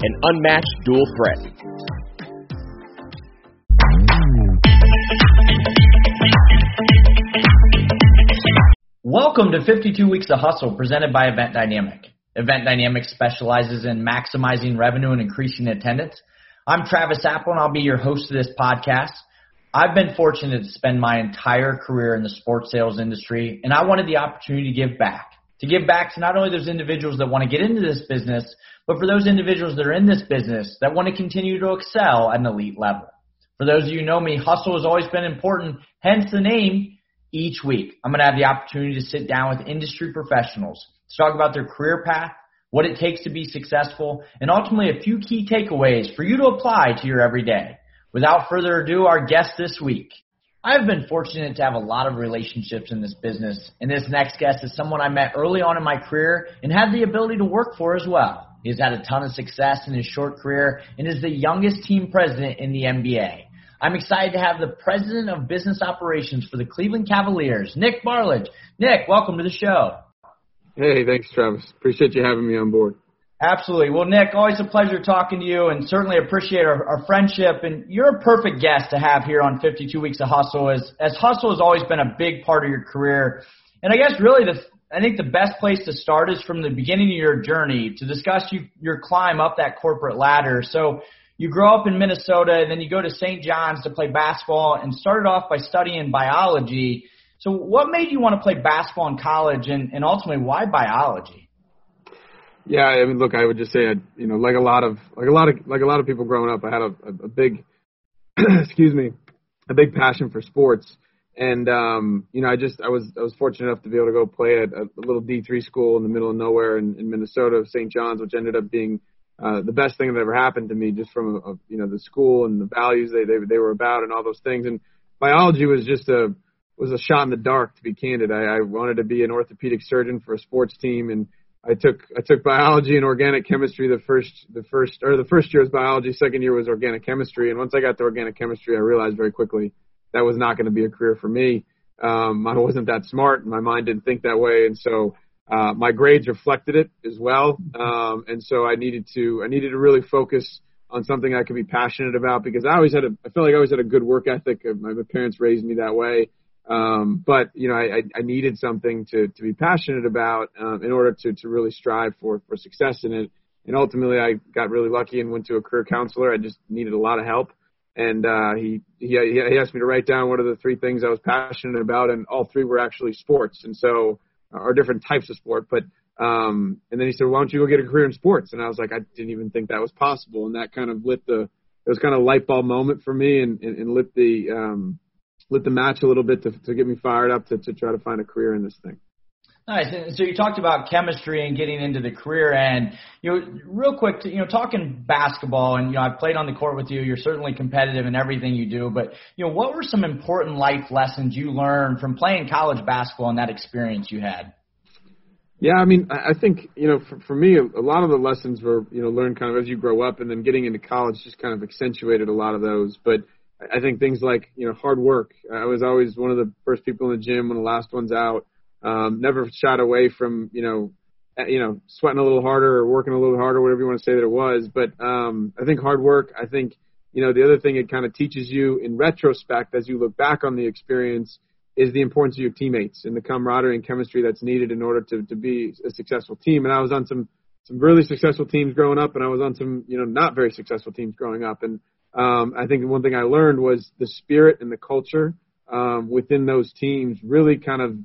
an unmatched dual threat. Welcome to 52 Weeks of Hustle presented by Event Dynamic. Event Dynamic specializes in maximizing revenue and increasing attendance. I'm Travis Apple and I'll be your host of this podcast. I've been fortunate to spend my entire career in the sports sales industry and I wanted the opportunity to give back. To give back to not only those individuals that want to get into this business, but for those individuals that are in this business that want to continue to excel at an elite level. For those of you who know me, hustle has always been important, hence the name. Each week, I'm going to have the opportunity to sit down with industry professionals to talk about their career path, what it takes to be successful, and ultimately a few key takeaways for you to apply to your everyday. Without further ado, our guest this week. I've been fortunate to have a lot of relationships in this business, and this next guest is someone I met early on in my career and had the ability to work for as well. He's had a ton of success in his short career and is the youngest team president in the NBA. I'm excited to have the president of business operations for the Cleveland Cavaliers, Nick Barlage. Nick, welcome to the show. Hey, thanks, Travis. Appreciate you having me on board. Absolutely. Well, Nick, always a pleasure talking to you and certainly appreciate our, our friendship. And you're a perfect guest to have here on 52 Weeks of Hustle as, as hustle has always been a big part of your career. And I guess really the, I think the best place to start is from the beginning of your journey to discuss you, your climb up that corporate ladder. So you grow up in Minnesota and then you go to St. John's to play basketball and started off by studying biology. So what made you want to play basketball in college and, and ultimately why biology? Yeah, I mean, look, I would just say, you know, like a lot of, like a lot of, like a lot of people growing up, I had a, a big, excuse me, a big passion for sports and um, you know, I just I was I was fortunate enough to be able to go play at a, a little D3 school in the middle of nowhere in, in Minnesota, St. John's, which ended up being uh, the best thing that ever happened to me, just from a, a, you know the school and the values they, they they were about and all those things. And biology was just a was a shot in the dark, to be candid. I, I wanted to be an orthopedic surgeon for a sports team, and I took I took biology and organic chemistry the first the first or the first year was biology, second year was organic chemistry, and once I got to organic chemistry, I realized very quickly that was not going to be a career for me. Um, I wasn't that smart. And my mind didn't think that way, and so uh, my grades reflected it as well. Um, and so I needed to I needed to really focus on something I could be passionate about because I always had a I felt like I always had a good work ethic. My, my parents raised me that way. Um, but you know, I, I needed something to, to be passionate about um, in order to, to really strive for, for success in it. And ultimately, I got really lucky and went to a career counselor. I just needed a lot of help, and uh, he, he he asked me to write down what are the three things I was passionate about, and all three were actually sports, and so are different types of sport. But um, and then he said, "Why don't you go get a career in sports?" And I was like, I didn't even think that was possible, and that kind of lit the it was kind of a light bulb moment for me, and, and, and lit the um, lit the match a little bit to, to get me fired up to, to try to find a career in this thing. Nice. And so you talked about chemistry and getting into the career and you know, real quick, to, you know, talking basketball and, you know, I've played on the court with you. You're certainly competitive in everything you do, but, you know, what were some important life lessons you learned from playing college basketball and that experience you had? Yeah, I mean, I think, you know, for, for me, a lot of the lessons were, you know, learned kind of as you grow up and then getting into college just kind of accentuated a lot of those. But, I think things like you know hard work. I was always one of the first people in the gym when the last one's out. Um, never shied away from you know eh, you know sweating a little harder or working a little harder, whatever you want to say that it was. But um, I think hard work. I think you know the other thing it kind of teaches you in retrospect as you look back on the experience is the importance of your teammates and the camaraderie and chemistry that's needed in order to to be a successful team. And I was on some some really successful teams growing up, and I was on some you know not very successful teams growing up, and um, I think one thing I learned was the spirit and the culture um, within those teams really kind of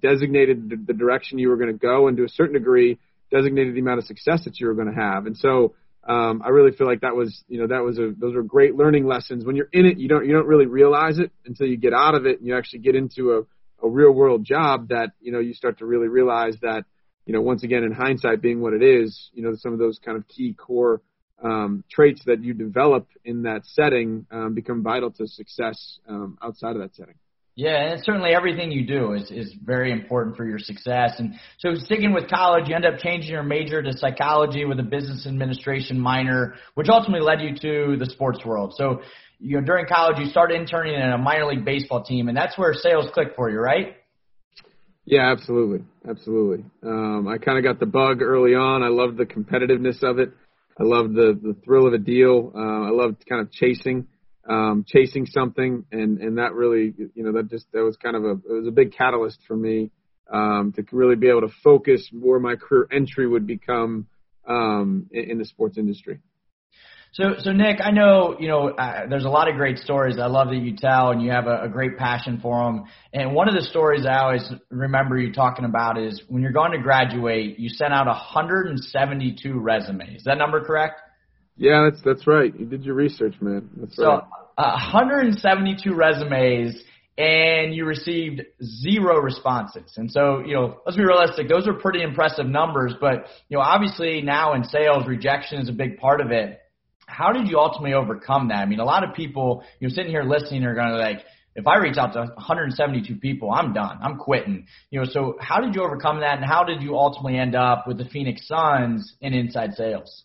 designated the, the direction you were going to go, and to a certain degree, designated the amount of success that you were going to have. And so, um, I really feel like that was, you know, that was a those were great learning lessons. When you're in it, you don't you don't really realize it until you get out of it and you actually get into a, a real world job that you know you start to really realize that, you know, once again in hindsight being what it is, you know, some of those kind of key core um, traits that you develop in that setting um, become vital to success um, outside of that setting. Yeah, and certainly everything you do is, is very important for your success. And so sticking with college, you end up changing your major to psychology with a business administration minor, which ultimately led you to the sports world. So, you know, during college, you started interning in a minor league baseball team, and that's where sales clicked for you, right? Yeah, absolutely. Absolutely. Um, I kind of got the bug early on. I loved the competitiveness of it. I loved the the thrill of a deal. Uh, I loved kind of chasing, um, chasing something, and and that really, you know, that just that was kind of a it was a big catalyst for me um, to really be able to focus where my career entry would become um, in, in the sports industry. So, so Nick, I know you know uh, there's a lot of great stories I love that you tell, and you have a, a great passion for them. And one of the stories I always remember you talking about is when you're going to graduate, you sent out 172 resumes. Is that number correct? Yeah, that's that's right. You did your research, man. That's so, right. Uh, 172 resumes, and you received zero responses. And so, you know, let's be realistic; those are pretty impressive numbers. But you know, obviously now in sales, rejection is a big part of it how did you ultimately overcome that? I mean, a lot of people, you know, sitting here listening are going to like, if I reach out to 172 people, I'm done. I'm quitting. You know, so how did you overcome that, and how did you ultimately end up with the Phoenix Suns in inside sales?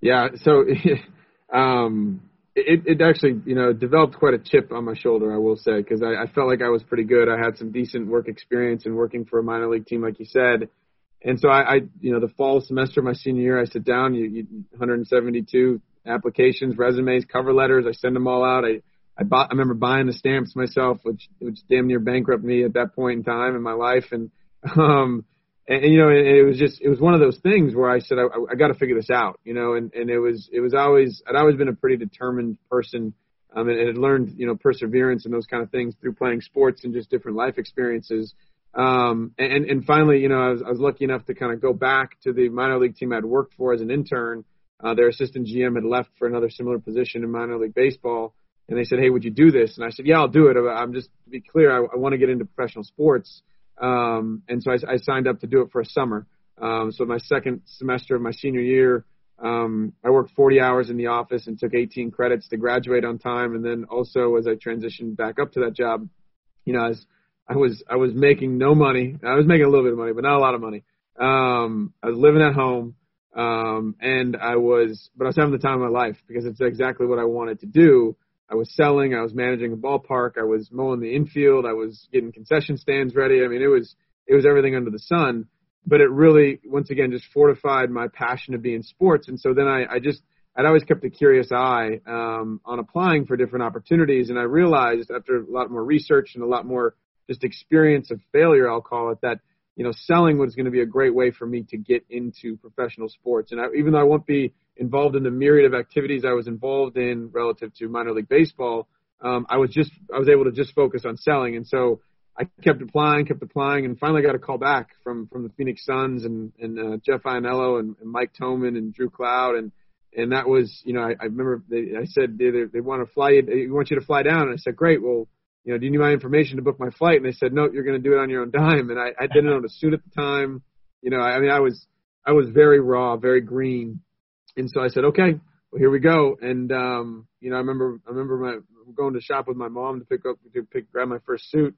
Yeah, so um, it, it actually, you know, developed quite a chip on my shoulder, I will say, because I, I felt like I was pretty good. I had some decent work experience in working for a minor league team, like you said. And so I, I you know, the fall semester of my senior year, I sit down, you, you 172 applications, resumes, cover letters. I send them all out. I I bought. I remember buying the stamps myself, which which damn near bankrupt me at that point in time in my life. And um, and, and you know, it, it was just it was one of those things where I said I, I got to figure this out. You know, and and it was it was always I'd always been a pretty determined person. Um, and, and had learned you know perseverance and those kind of things through playing sports and just different life experiences. Um, and and finally, you know, I was, I was lucky enough to kind of go back to the minor league team I'd worked for as an intern uh, their assistant GM had left for another similar position in minor league baseball, and they said, "Hey, would you do this?" And I said, "Yeah, I'll do it. I'm just to be clear, I, I want to get into professional sports." Um, and so I, I signed up to do it for a summer. Um, so my second semester of my senior year, um, I worked 40 hours in the office and took 18 credits to graduate on time. And then also as I transitioned back up to that job, you know, I was I was I was making no money. I was making a little bit of money, but not a lot of money. Um, I was living at home. Um, and I was, but I was having the time of my life because it's exactly what I wanted to do. I was selling, I was managing a ballpark, I was mowing the infield, I was getting concession stands ready. I mean, it was, it was everything under the sun, but it really, once again, just fortified my passion to be in sports. And so then I, I just, I'd always kept a curious eye, um, on applying for different opportunities. And I realized after a lot more research and a lot more just experience of failure, I'll call it that, you know, selling was going to be a great way for me to get into professional sports. And I, even though I won't be involved in the myriad of activities I was involved in relative to minor league baseball, um, I was just I was able to just focus on selling. And so I kept applying, kept applying, and finally got a call back from from the Phoenix Suns and and uh, Jeff Iannello and, and Mike Toman and Drew Cloud and and that was you know I, I remember they, I said they they want to fly you they want you to fly down and I said great well you know, do you need my information to book my flight? And they said, no, you're going to do it on your own dime. And I, I didn't own a suit at the time. You know, I mean, I was, I was very raw, very green. And so I said, okay, well, here we go. And, um, you know, I remember, I remember my going to shop with my mom to pick up, to pick, grab my first suit.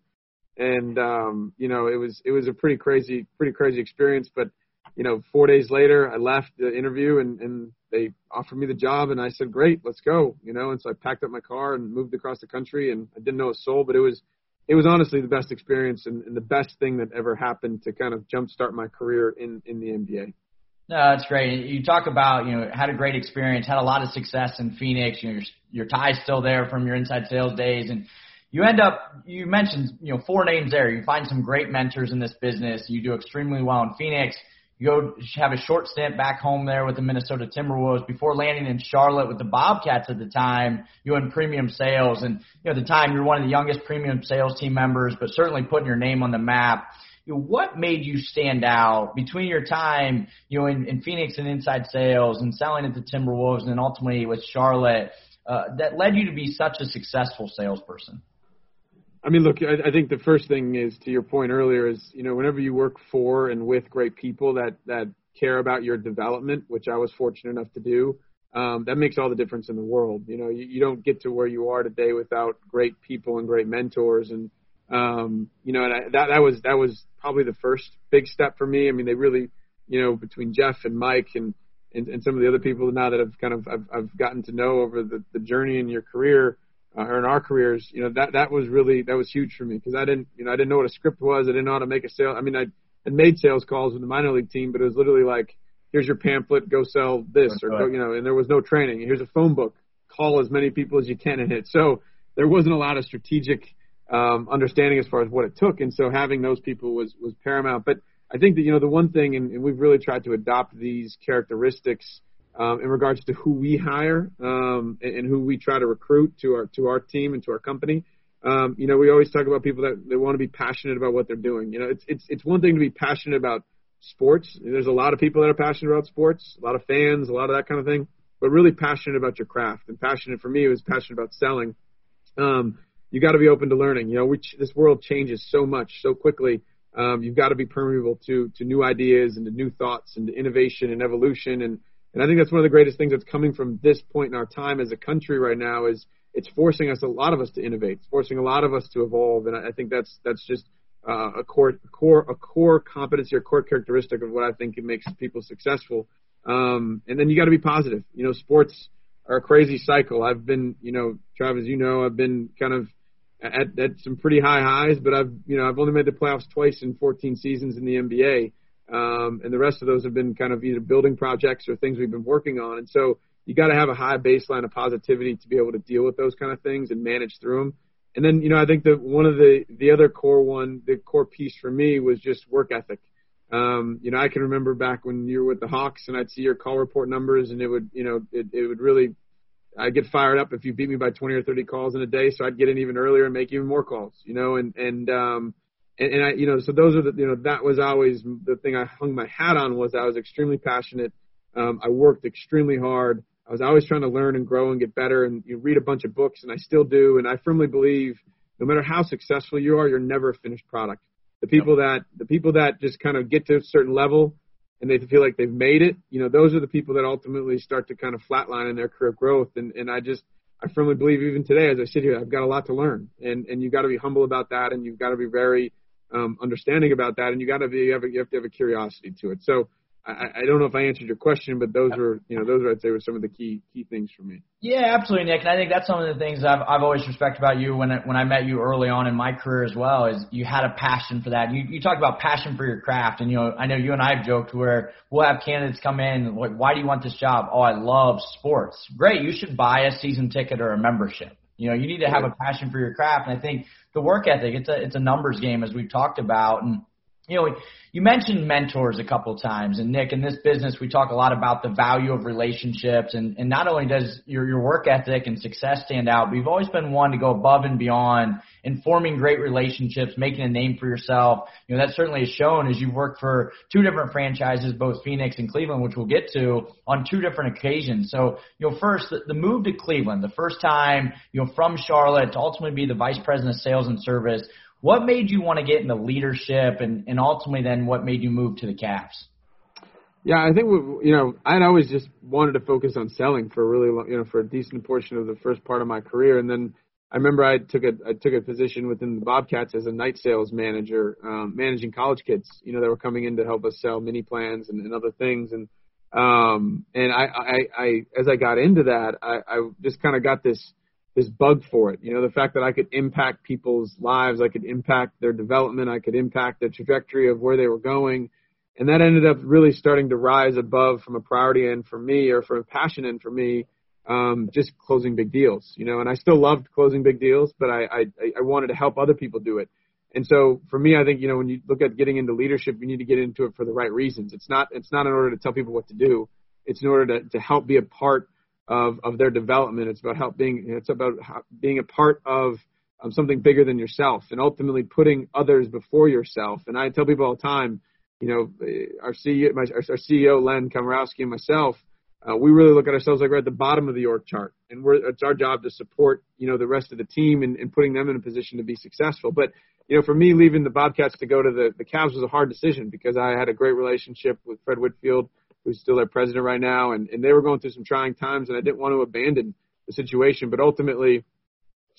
And, um, you know, it was, it was a pretty crazy, pretty crazy experience. But, you know, four days later, I left the interview and, and they offered me the job, and I said, "Great, let's go." You know, and so I packed up my car and moved across the country, and I didn't know a soul, but it was it was honestly the best experience and, and the best thing that ever happened to kind of jumpstart my career in in the NBA. No, that's great. You talk about, you know, had a great experience, had a lot of success in Phoenix. You know, your, your tie's still there from your inside sales days, and you end up. You mentioned, you know, four names there. You find some great mentors in this business. You do extremely well in Phoenix. Go have a short stint back home there with the Minnesota Timberwolves before landing in Charlotte with the Bobcats at the time. You in premium sales, and you know, at the time you're one of the youngest premium sales team members, but certainly putting your name on the map you know, what made you stand out between your time, you know, in, in Phoenix and inside sales and selling at the Timberwolves and then ultimately with Charlotte uh, that led you to be such a successful salesperson? I mean, look, I, I think the first thing is to your point earlier is, you know, whenever you work for and with great people that, that care about your development, which I was fortunate enough to do, um, that makes all the difference in the world. You know, you, you don't get to where you are today without great people and great mentors and, um, you know, and I, that that was that was probably the first big step for me. I mean, they really, you know, between Jeff and Mike and and, and some of the other people now that I've kind of I've, I've gotten to know over the, the journey in your career uh, or in our careers, you know, that that was really that was huge for me because I didn't, you know, I didn't know what a script was. I didn't know how to make a sale. I mean, I had made sales calls with the minor league team, but it was literally like, here's your pamphlet, go sell this, or go, you know, and there was no training. Here's a phone book, call as many people as you can in it. So there wasn't a lot of strategic um, understanding as far as what it took. And so having those people was was paramount. But I think that you know the one thing, and, and we've really tried to adopt these characteristics um, in regards to who we hire um, and, and who we try to recruit to our to our team and to our company. Um, you know, we always talk about people that they want to be passionate about what they're doing. You know, it's it's it's one thing to be passionate about sports. There's a lot of people that are passionate about sports, a lot of fans, a lot of that kind of thing. But really passionate about your craft, and passionate for me was passionate about selling. Um, you got to be open to learning. You know, which this world changes so much so quickly. Um, you've got to be permeable to to new ideas and to new thoughts and to innovation and evolution. And and I think that's one of the greatest things that's coming from this point in our time as a country right now is it's forcing us a lot of us to innovate. It's forcing a lot of us to evolve. And I, I think that's that's just uh, a core core a core competency or core characteristic of what I think makes people successful. Um, and then you got to be positive. You know, sports are a crazy cycle. I've been, you know, Travis, you know, I've been kind of at, at some pretty high highs, but I've you know I've only made the playoffs twice in 14 seasons in the NBA, um, and the rest of those have been kind of either building projects or things we've been working on. And so you got to have a high baseline of positivity to be able to deal with those kind of things and manage through them. And then you know I think that one of the the other core one, the core piece for me was just work ethic. Um, you know, I can remember back when you were with the Hawks and I'd see your call report numbers and it would, you know, it, it would really I'd get fired up if you beat me by 20 or 30 calls in a day. So I'd get in even earlier and make even more calls, you know, and, and, um, and, and I, you know, so those are the, you know, that was always the thing I hung my hat on was I was extremely passionate. Um, I worked extremely hard. I was always trying to learn and grow and get better and you read a bunch of books and I still do. And I firmly believe no matter how successful you are, you're never a finished product. The people that, the people that just kind of get to a certain level and they feel like they've made it, you know, those are the people that ultimately start to kind of flatline in their career growth. And, and I just, I firmly believe even today, as I sit here, I've got a lot to learn and, and you've got to be humble about that and you've got to be very, um, understanding about that and you got to be, you have, you have to have a curiosity to it. So, I, I don't know if I answered your question, but those were, you know, those are, I'd say were some of the key, key things for me. Yeah, absolutely, Nick. And I think that's some of the things I've, I've always respected about you when I, when I met you early on in my career as well is you had a passion for that. You, you talked about passion for your craft. And, you know, I know you and I have joked where we'll have candidates come in like, why do you want this job? Oh, I love sports. Great. You should buy a season ticket or a membership. You know, you need to have a passion for your craft. And I think the work ethic, it's a, it's a numbers game as we've talked about. And, you know, you mentioned mentors a couple times, and Nick, in this business, we talk a lot about the value of relationships, and, and not only does your, your work ethic and success stand out, but you've always been one to go above and beyond in forming great relationships, making a name for yourself. You know, that certainly has shown as you've worked for two different franchises, both Phoenix and Cleveland, which we'll get to on two different occasions. So, you know, first, the, the move to Cleveland, the first time, you know, from Charlotte to ultimately be the vice president of sales and service. What made you want to get into leadership, and, and ultimately then what made you move to the Cavs? Yeah, I think you know I'd always just wanted to focus on selling for a really long, you know for a decent portion of the first part of my career, and then I remember I took a I took a position within the Bobcats as a night sales manager, um, managing college kids, you know, that were coming in to help us sell mini plans and, and other things, and Um, and I, I, I, as I got into that, I, I just kind of got this, this bug for it. You know, the fact that I could impact people's lives, I could impact their development, I could impact the trajectory of where they were going. And that ended up really starting to rise above from a priority end for me or from a passion end for me, um, just closing big deals, you know, and I still loved closing big deals, but I, I, I wanted to help other people do it. And so for me, I think, you know, when you look at getting into leadership, you need to get into it for the right reasons. It's not, it's not in order to tell people what to do. It's in order to, to help be a part of, of their development. It's about help being, it's about being a part of um, something bigger than yourself and ultimately putting others before yourself. And I tell people all the time, you know, our CEO, my, our CEO, Len Komorowski and myself, uh, we really look at ourselves like we're at the bottom of the org chart, and we're, it's our job to support you know the rest of the team and, and putting them in a position to be successful. But you know, for me, leaving the Bobcats to go to the the Cavs was a hard decision because I had a great relationship with Fred Whitfield, who's still their president right now, and, and they were going through some trying times, and I didn't want to abandon the situation. But ultimately,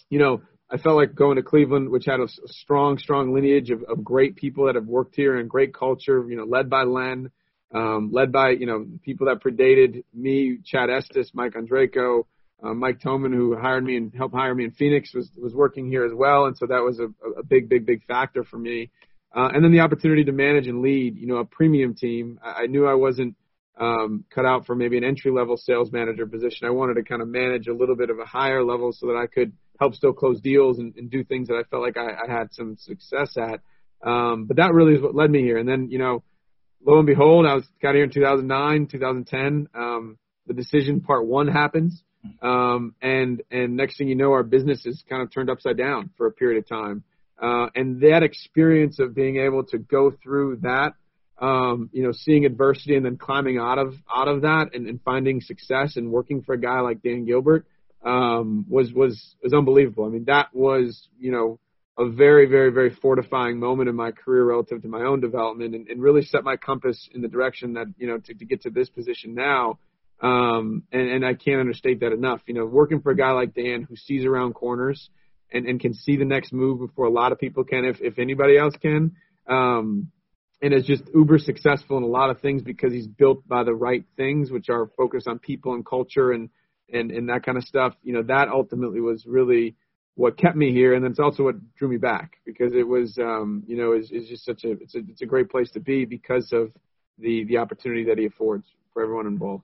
you know, I felt like going to Cleveland, which had a, strong, strong lineage of, of great people that have worked here and great culture, you know, led by Len um, led by you know people that predated me, Chad Estes, Mike Ondrejko, uh, Mike Toman, who hired me and helped hire me in Phoenix, was was working here as well, and so that was a, a big, big, big factor for me. Uh, and then the opportunity to manage and lead, you know, a premium team. I, I knew I wasn't um, cut out for maybe an entry level sales manager position. I wanted to kind of manage a little bit of a higher level so that I could help still close deals and, and do things that I felt like I, I had some success at. Um, but that really is what led me here. And then, you know, lo and behold, I was got here in 2009, 2010. Um, the decision part one happens, um, and and next thing you know, our business is kind of turned upside down for a period of time. Uh, and that experience of being able to go through that, um, you know, seeing adversity and then climbing out of out of that and, and finding success and working for a guy like Dan Gilbert um, was was was unbelievable. I mean, that was you know a very, very, very fortifying moment in my career relative to my own development and, and really set my compass in the direction that, you know, to, to get to this position now. Um, and, and I can't understate that enough. You know, working for a guy like Dan who sees around corners and, and can see the next move before a lot of people can, if, if anybody else can. Um, and is just uber successful in a lot of things because he's built by the right things, which are focused on people and culture and, and, and that kind of stuff. You know, that ultimately was really, what kept me here, and it's also what drew me back because it was, um, you know, is just such a it's a it's a great place to be because of the the opportunity that he affords for everyone involved.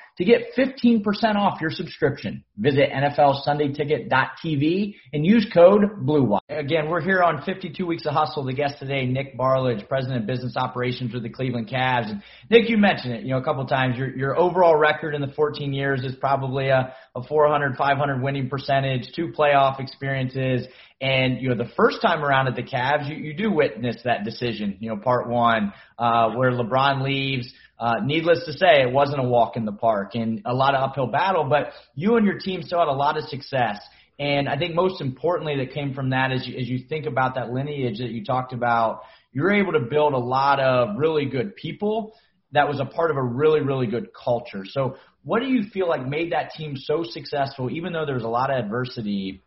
to get 15% off your subscription. Visit NFLSundayTicket.tv and use code BLUEWIRE. Again, we're here on 52 Weeks of Hustle. The guest today, Nick Barlage, President of Business Operations with the Cleveland Cavs. And Nick, you mentioned it, you know, a couple times. Your, your overall record in the 14 years is probably a, a 400, 500 winning percentage, two playoff experiences. And, you know, the first time around at the Cavs, you, you do witness that decision, you know, part one, uh, where LeBron leaves. Uh, needless to say, it wasn't a walk in the park and a lot of uphill battle, but you and your team still had a lot of success. And I think most importantly that came from that you, as you think about that lineage that you talked about, you're able to build a lot of really good people that was a part of a really, really good culture. So what do you feel like made that team so successful, even though there was a lot of adversity?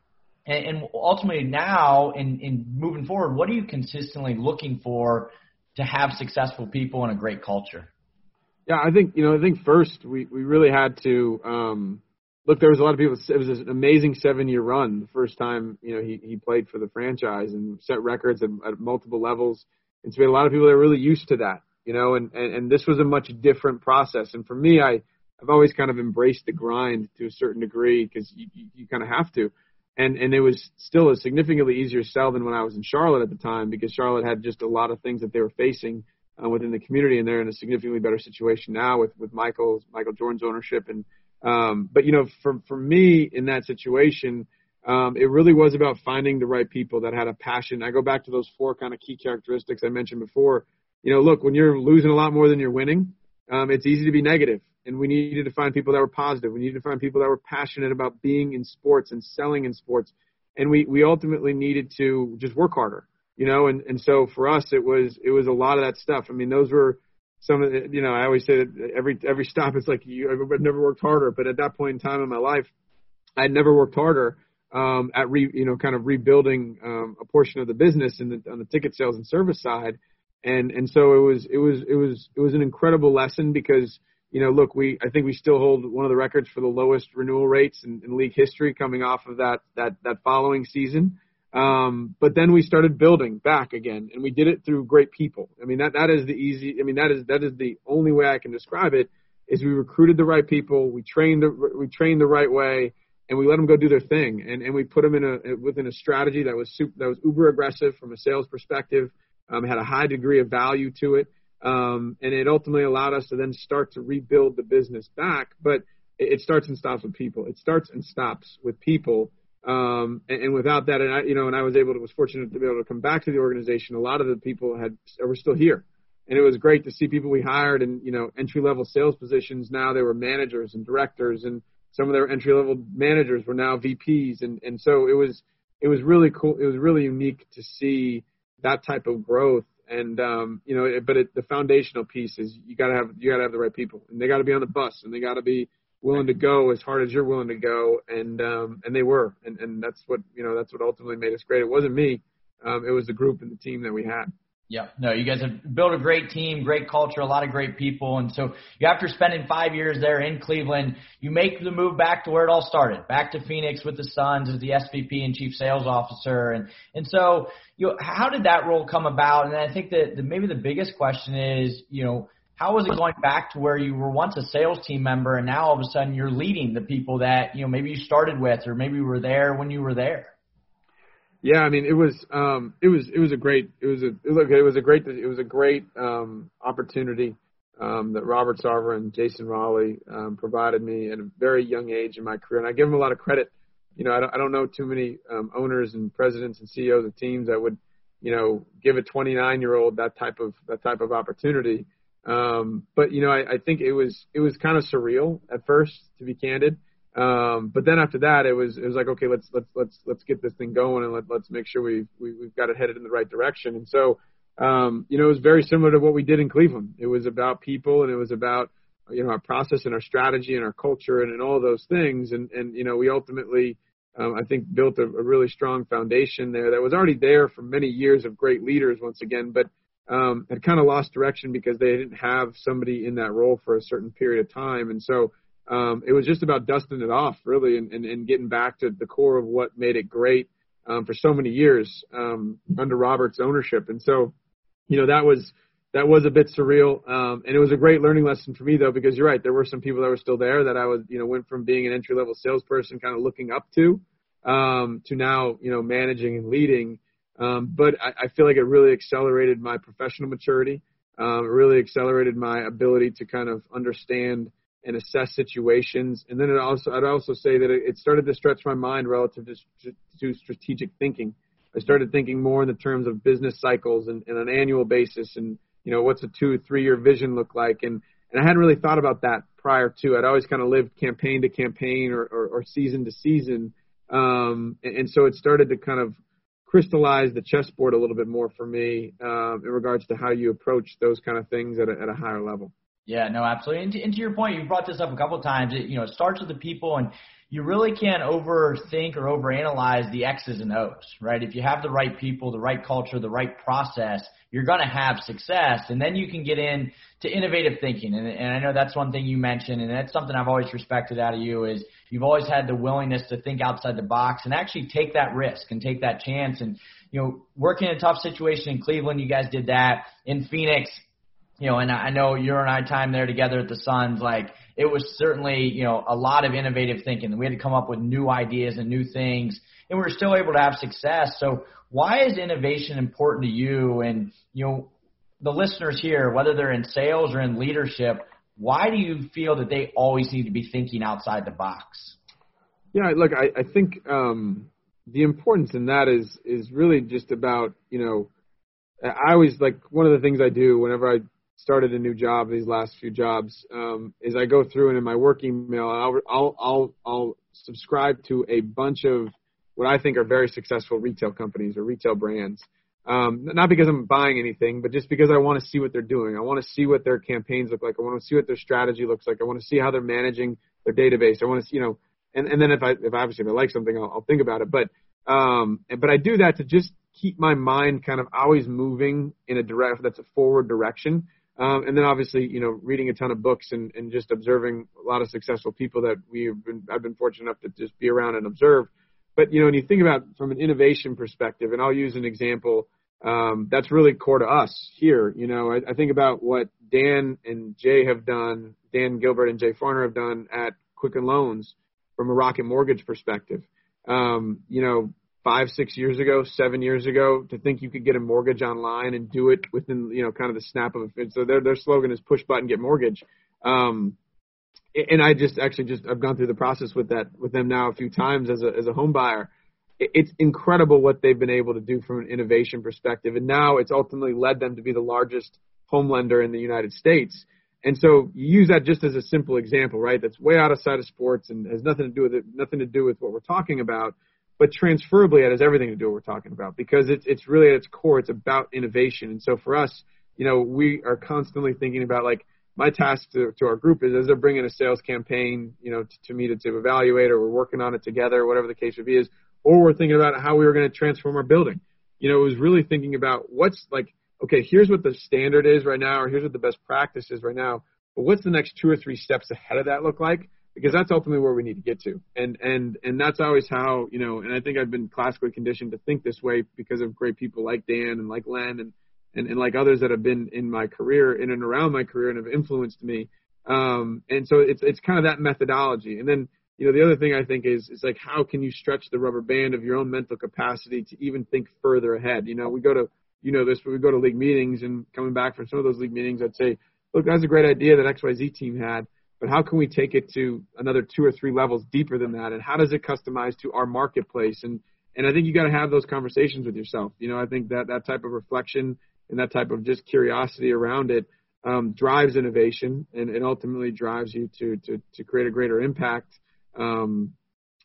And, and ultimately now in, in moving forward, what are you consistently looking for to have successful people and a great culture? Yeah, I think you know. I think first we we really had to um, look. There was a lot of people. It was an amazing seven year run. The first time you know he he played for the franchise and set records at, at multiple levels. And so we had a lot of people that are really used to that. You know, and and, and this was a much different process. And for me, I I've always kind of embraced the grind to a certain degree because you, you, you kind of have to. And and it was still a significantly easier sell than when I was in Charlotte at the time because Charlotte had just a lot of things that they were facing uh, within the community, and they're in a significantly better situation now with with Michael's Michael Jordan's ownership. And um, but you know, for for me in that situation, um, it really was about finding the right people that had a passion. I go back to those four kind of key characteristics I mentioned before. You know, look, when you're losing a lot more than you're winning, um, it's easy to be negative. and we needed to find people that were positive. We needed to find people that were passionate about being in sports and selling in sports, and we we ultimately needed to just work harder, you know. And and so for us, it was it was a lot of that stuff. I mean, those were some of the, you know I always say that every every stop is like you I've never worked harder, but at that point in time in my life, I'd never worked harder um, at re, you know kind of rebuilding um, a portion of the business in the, on the ticket sales and service side, and and so it was it was it was it was an incredible lesson because you know look we I think we still hold one of the records for the lowest renewal rates in, in league history coming off of that that that following season. Um, but then we started building back again, and we did it through great people. I mean that that is the easy. I mean that is that is the only way I can describe it. Is we recruited the right people, we trained the, we trained the right way, and we let them go do their thing, and and we put them in a within a strategy that was super, that was uber aggressive from a sales perspective, um, had a high degree of value to it, um, and it ultimately allowed us to then start to rebuild the business back. But it, it starts and stops with people. It starts and stops with people. Um, and, and without that, and I, you know, and I was able to was fortunate to be able to come back to the organization. A lot of the people had were still here, and it was great to see people we hired and you know entry level sales positions. Now they were managers and directors and some of their entry level managers were now VPs, and and so it was it was really cool. It was really unique to see that type of growth. And um, you know, but it, the foundational piece is you got to have you got to have the right people, and they got to be on the bus, and they got to be willing to go as hard as you're willing to go, and um, and they were, and and that's what you know that's what ultimately made us great. It wasn't me, um, it was the group and the team that we had. Yeah, no, you guys have built a great team, great culture, a lot of great people. And so you, after spending five years there in Cleveland, you make the move back to where it all started, back to Phoenix with the Suns as the SVP and Chief Sales Officer. And, and so, you know, how did that role come about? And I think that the, maybe the biggest question is, you know, how was it going back to where you were once a sales team member and now all of a sudden you're leading the people that, you know, maybe you started with or maybe were there when you were there? Yeah, I mean, it was um, it was it was a great it was a look it was a great it was a great um, opportunity um, that Robert Sarver and Jason Rowley um, provided me at a very young age in my career, and I give them a lot of credit. You know, I don't, I don't know too many um, owners and presidents and CEOs of teams that would, you know, give a 29 year old that type of that type of opportunity. Um, but you know, I, I think it was it was kind of surreal at first, to be candid. Um, but then after that, it was it was like okay, let's let's let's let's get this thing going and let, let's make sure we've we, we have got it headed in the right direction. And so, um, you know, it was very similar to what we did in Cleveland. It was about people and it was about you know our process and our strategy and our culture and, and all those things. And and you know, we ultimately um, I think built a, a really strong foundation there that was already there for many years of great leaders once again, but um, had kind of lost direction because they didn't have somebody in that role for a certain period of time. And so um, it was just about dusting it off, really, and, and, and getting back to the core of what made it great um, for so many years um, under Robert's ownership. And so, you know, that was that was a bit surreal, um, and it was a great learning lesson for me, though, because you're right, there were some people that were still there that I was, you know, went from being an entry level salesperson, kind of looking up to, um, to now, you know, managing and leading. Um, but I, I feel like it really accelerated my professional maturity. Um, it really accelerated my ability to kind of understand and assess situations. And then it also, I'd also say that it started to stretch my mind relative to, to strategic thinking. I started thinking more in the terms of business cycles and, and an annual basis, and you know what's a two, three year vision look like. And and I hadn't really thought about that prior to. I'd always kind of lived campaign to campaign or, or, or season to season. Um, and, and so it started to kind of crystallize the chessboard a little bit more for me um, in regards to how you approach those kind of things at a, at a higher level. Yeah, no, absolutely. And to, and to your point, you brought this up a couple of times. It, you know, it starts with the people, and you really can't overthink or overanalyze the X's and O's, right? If you have the right people, the right culture, the right process, you're going to have success, and then you can get in to innovative thinking. And, and I know that's one thing you mentioned, and that's something I've always respected out of you is you've always had the willingness to think outside the box and actually take that risk and take that chance. And you know, working in a tough situation in Cleveland, you guys did that. In Phoenix, you know, and I know you and I time there together at the Suns, like it was certainly, you know, a lot of innovative thinking. We had to come up with new ideas and new things, and we were still able to have success. So why is innovation important to you? And, you know, the listeners here, whether they're in sales or in leadership, why do you feel that they always need to be thinking outside the box? Yeah, look, I, I think um, the importance in that is is really just about you know, I always like one of the things I do whenever I started a new job, these last few jobs, um, is I go through and in my work email, I'll, I'll, I'll, I'll subscribe to a bunch of what I think are very successful retail companies or retail brands. Um, not because I'm buying anything, but just because I want to see what they're doing. I want to see what their campaigns look like. I want to see what their strategy looks like. I want to see how they're managing their database. I want to see, you know, and, and then if I, if obviously if I like something, I'll, I'll think about it. But, um, but I do that to just keep my mind kind of always moving in a direct, that's a forward direction. Um, and then obviously, you know, reading a ton of books and, and just observing a lot of successful people that we've been, I've been fortunate enough to just be around and observe. But, you know, when you think about from an innovation perspective, and I'll use an example, um, that's really core to us here. You know, I, I think about what Dan and Jay have done, Dan Gilbert and Jay Farner have done at Quicken Loans from a Rocket Mortgage perspective. Um, you know, five, six years ago, seven years ago, to think you could get a mortgage online and do it within, you know, kind of the snap of a, so their, their slogan is push button, get mortgage. Um, and I just actually just, I've gone through the process with that, with them now a few times as a, as a home buyer. It's incredible what they've been able to do from an innovation perspective. And now it's ultimately led them to be the largest home lender in the United States. And so you use that just as a simple example, right? That's way out of sight of sports and has nothing to do with it, nothing to do with what we're talking about but transferably it has everything to do with what we're talking about because it's it's really at its core it's about innovation and so for us you know we are constantly thinking about like my task to, to our group is as they're bringing a sales campaign you know to, to me to, to evaluate or we're working on it together whatever the case would be is or we're thinking about how we were going to transform our building you know it was really thinking about what's like okay here's what the standard is right now or here's what the best practice is right now but what's the next two or three steps ahead of that look like because that's ultimately where we need to get to. And and and that's always how you know. And I think I've been classically conditioned to think this way because of great people like Dan and like Len and and, and like others that have been in my career in and around my career and have influenced me. Um, and so it's it's kind of that methodology. And then you know the other thing I think is is like how can you stretch the rubber band of your own mental capacity to even think further ahead. You know we go to you know this, but we go to league meetings and coming back from some of those league meetings, I'd say, look, that's a great idea that XYZ team had but how can we take it to another two or three levels deeper than that? And how does it customize to our marketplace? And and I think you got to have those conversations with yourself. You know, I think that that type of reflection and that type of just curiosity around it um, drives innovation and, and ultimately drives you to to to create a greater impact um,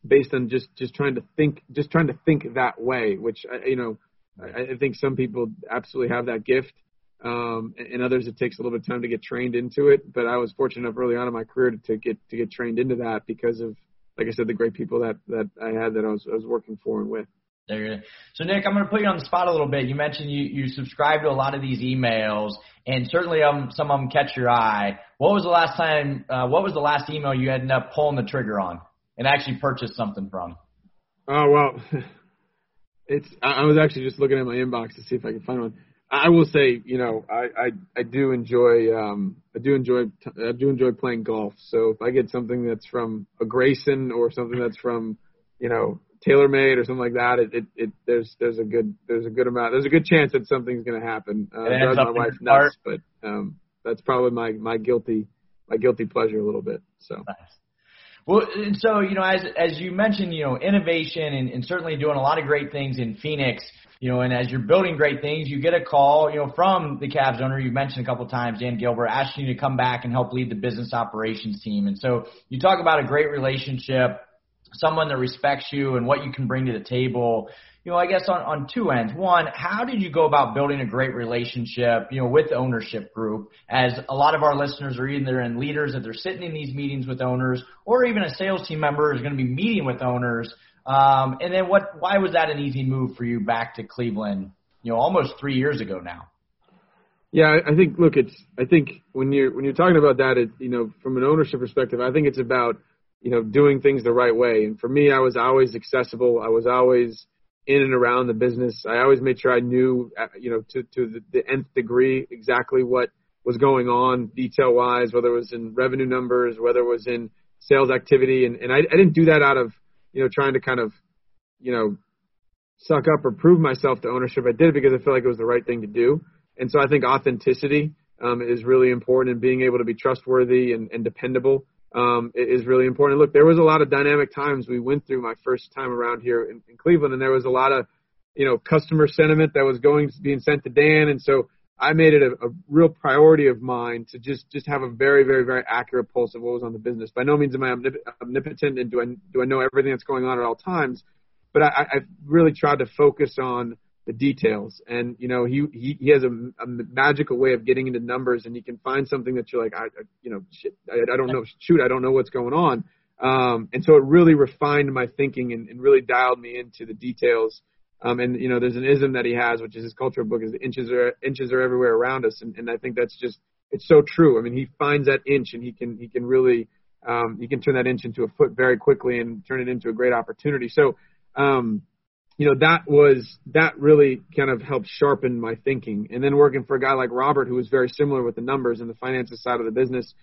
based on just just trying to think just trying to think that way. Which you know, I, I think some people absolutely have that gift um, and others it takes a little bit of time to get trained into it. But I was fortunate enough early on in my career to, to get to get trained into that because of, like I said, the great people that that I had that I was I was working for and with. There so Nick, I'm going to put you on the spot a little bit. You mentioned you you subscribe to a lot of these emails, and certainly um, some of them catch your eye. What was the last time? Uh, what was the last email you ended up pulling the trigger on and actually purchased something from? Oh well, it's I was actually just looking at my inbox to see if I could find one. I will say, you know, I, I, I do enjoy, um, I do enjoy, I do enjoy playing golf. So if I get something that's from a Greyson or something that's from, you know, TaylorMade or something like that, it, it, it there's, there's a good, there's a good amount, there's a good chance that something's going to happen. Uh, it drives my wife nuts, but, um, that's probably my, my guilty, my guilty pleasure a little bit. So. Nice. Well, and so you know, as as you mentioned, you know, innovation and, and certainly doing a lot of great things in Phoenix you know, and as you're building great things, you get a call, you know, from the Cavs owner you mentioned a couple of times, Dan Gilbert, asking you to come back and help lead the business operations team. And so you talk about a great relationship, someone that respects you and what you can bring to the table. You know, I guess on, on two ends. One, how did you go about building a great relationship, you know, with the ownership group? As a lot of our listeners are either in leaders that they're sitting in these meetings with owners, or even a sales team member is going to be meeting with owners um, and then what? Why was that an easy move for you back to Cleveland? You know, almost three years ago now. Yeah, I think. Look, it's. I think when you're when you're talking about that, it you know, from an ownership perspective, I think it's about you know doing things the right way. And for me, I was always accessible. I was always in and around the business. I always made sure I knew, uh, you know, to to the, the nth degree exactly what was going on detail wise, whether it was in revenue numbers, whether it was in sales activity, and and I, I didn't do that out of you know, trying to kind of, you know, suck up or prove myself to ownership. I did it because I feel like it was the right thing to do. And so I think authenticity um, is really important and being able to be trustworthy and, and dependable um, is really important. Look, there was a lot of dynamic times we went through my first time around here in, in Cleveland, and there was a lot of, you know, customer sentiment that was going being sent to Dan, and so I made it a, a real priority of mine to just just have a very very very accurate pulse of what was on the business. By no means am I omnipotent and do I do I know everything that's going on at all times, but I, I really tried to focus on the details. And you know, he he, he has a, a magical way of getting into numbers, and he can find something that you're like, I, I you know, shit, I, I don't know, shoot, I don't know what's going on. Um, and so it really refined my thinking and, and really dialed me into the details um, and you know, there's an ism that he has, which is his cultural book, is the inches are inches are everywhere around us, and, and I think that's just it's so true. I mean, he finds that inch, and he can he can really um, he can turn that inch into a foot very quickly and turn it into a great opportunity. So, um, you know, that was that really kind of helped sharpen my thinking. And then working for a guy like Robert, who was very similar with the numbers and the finances side of the business,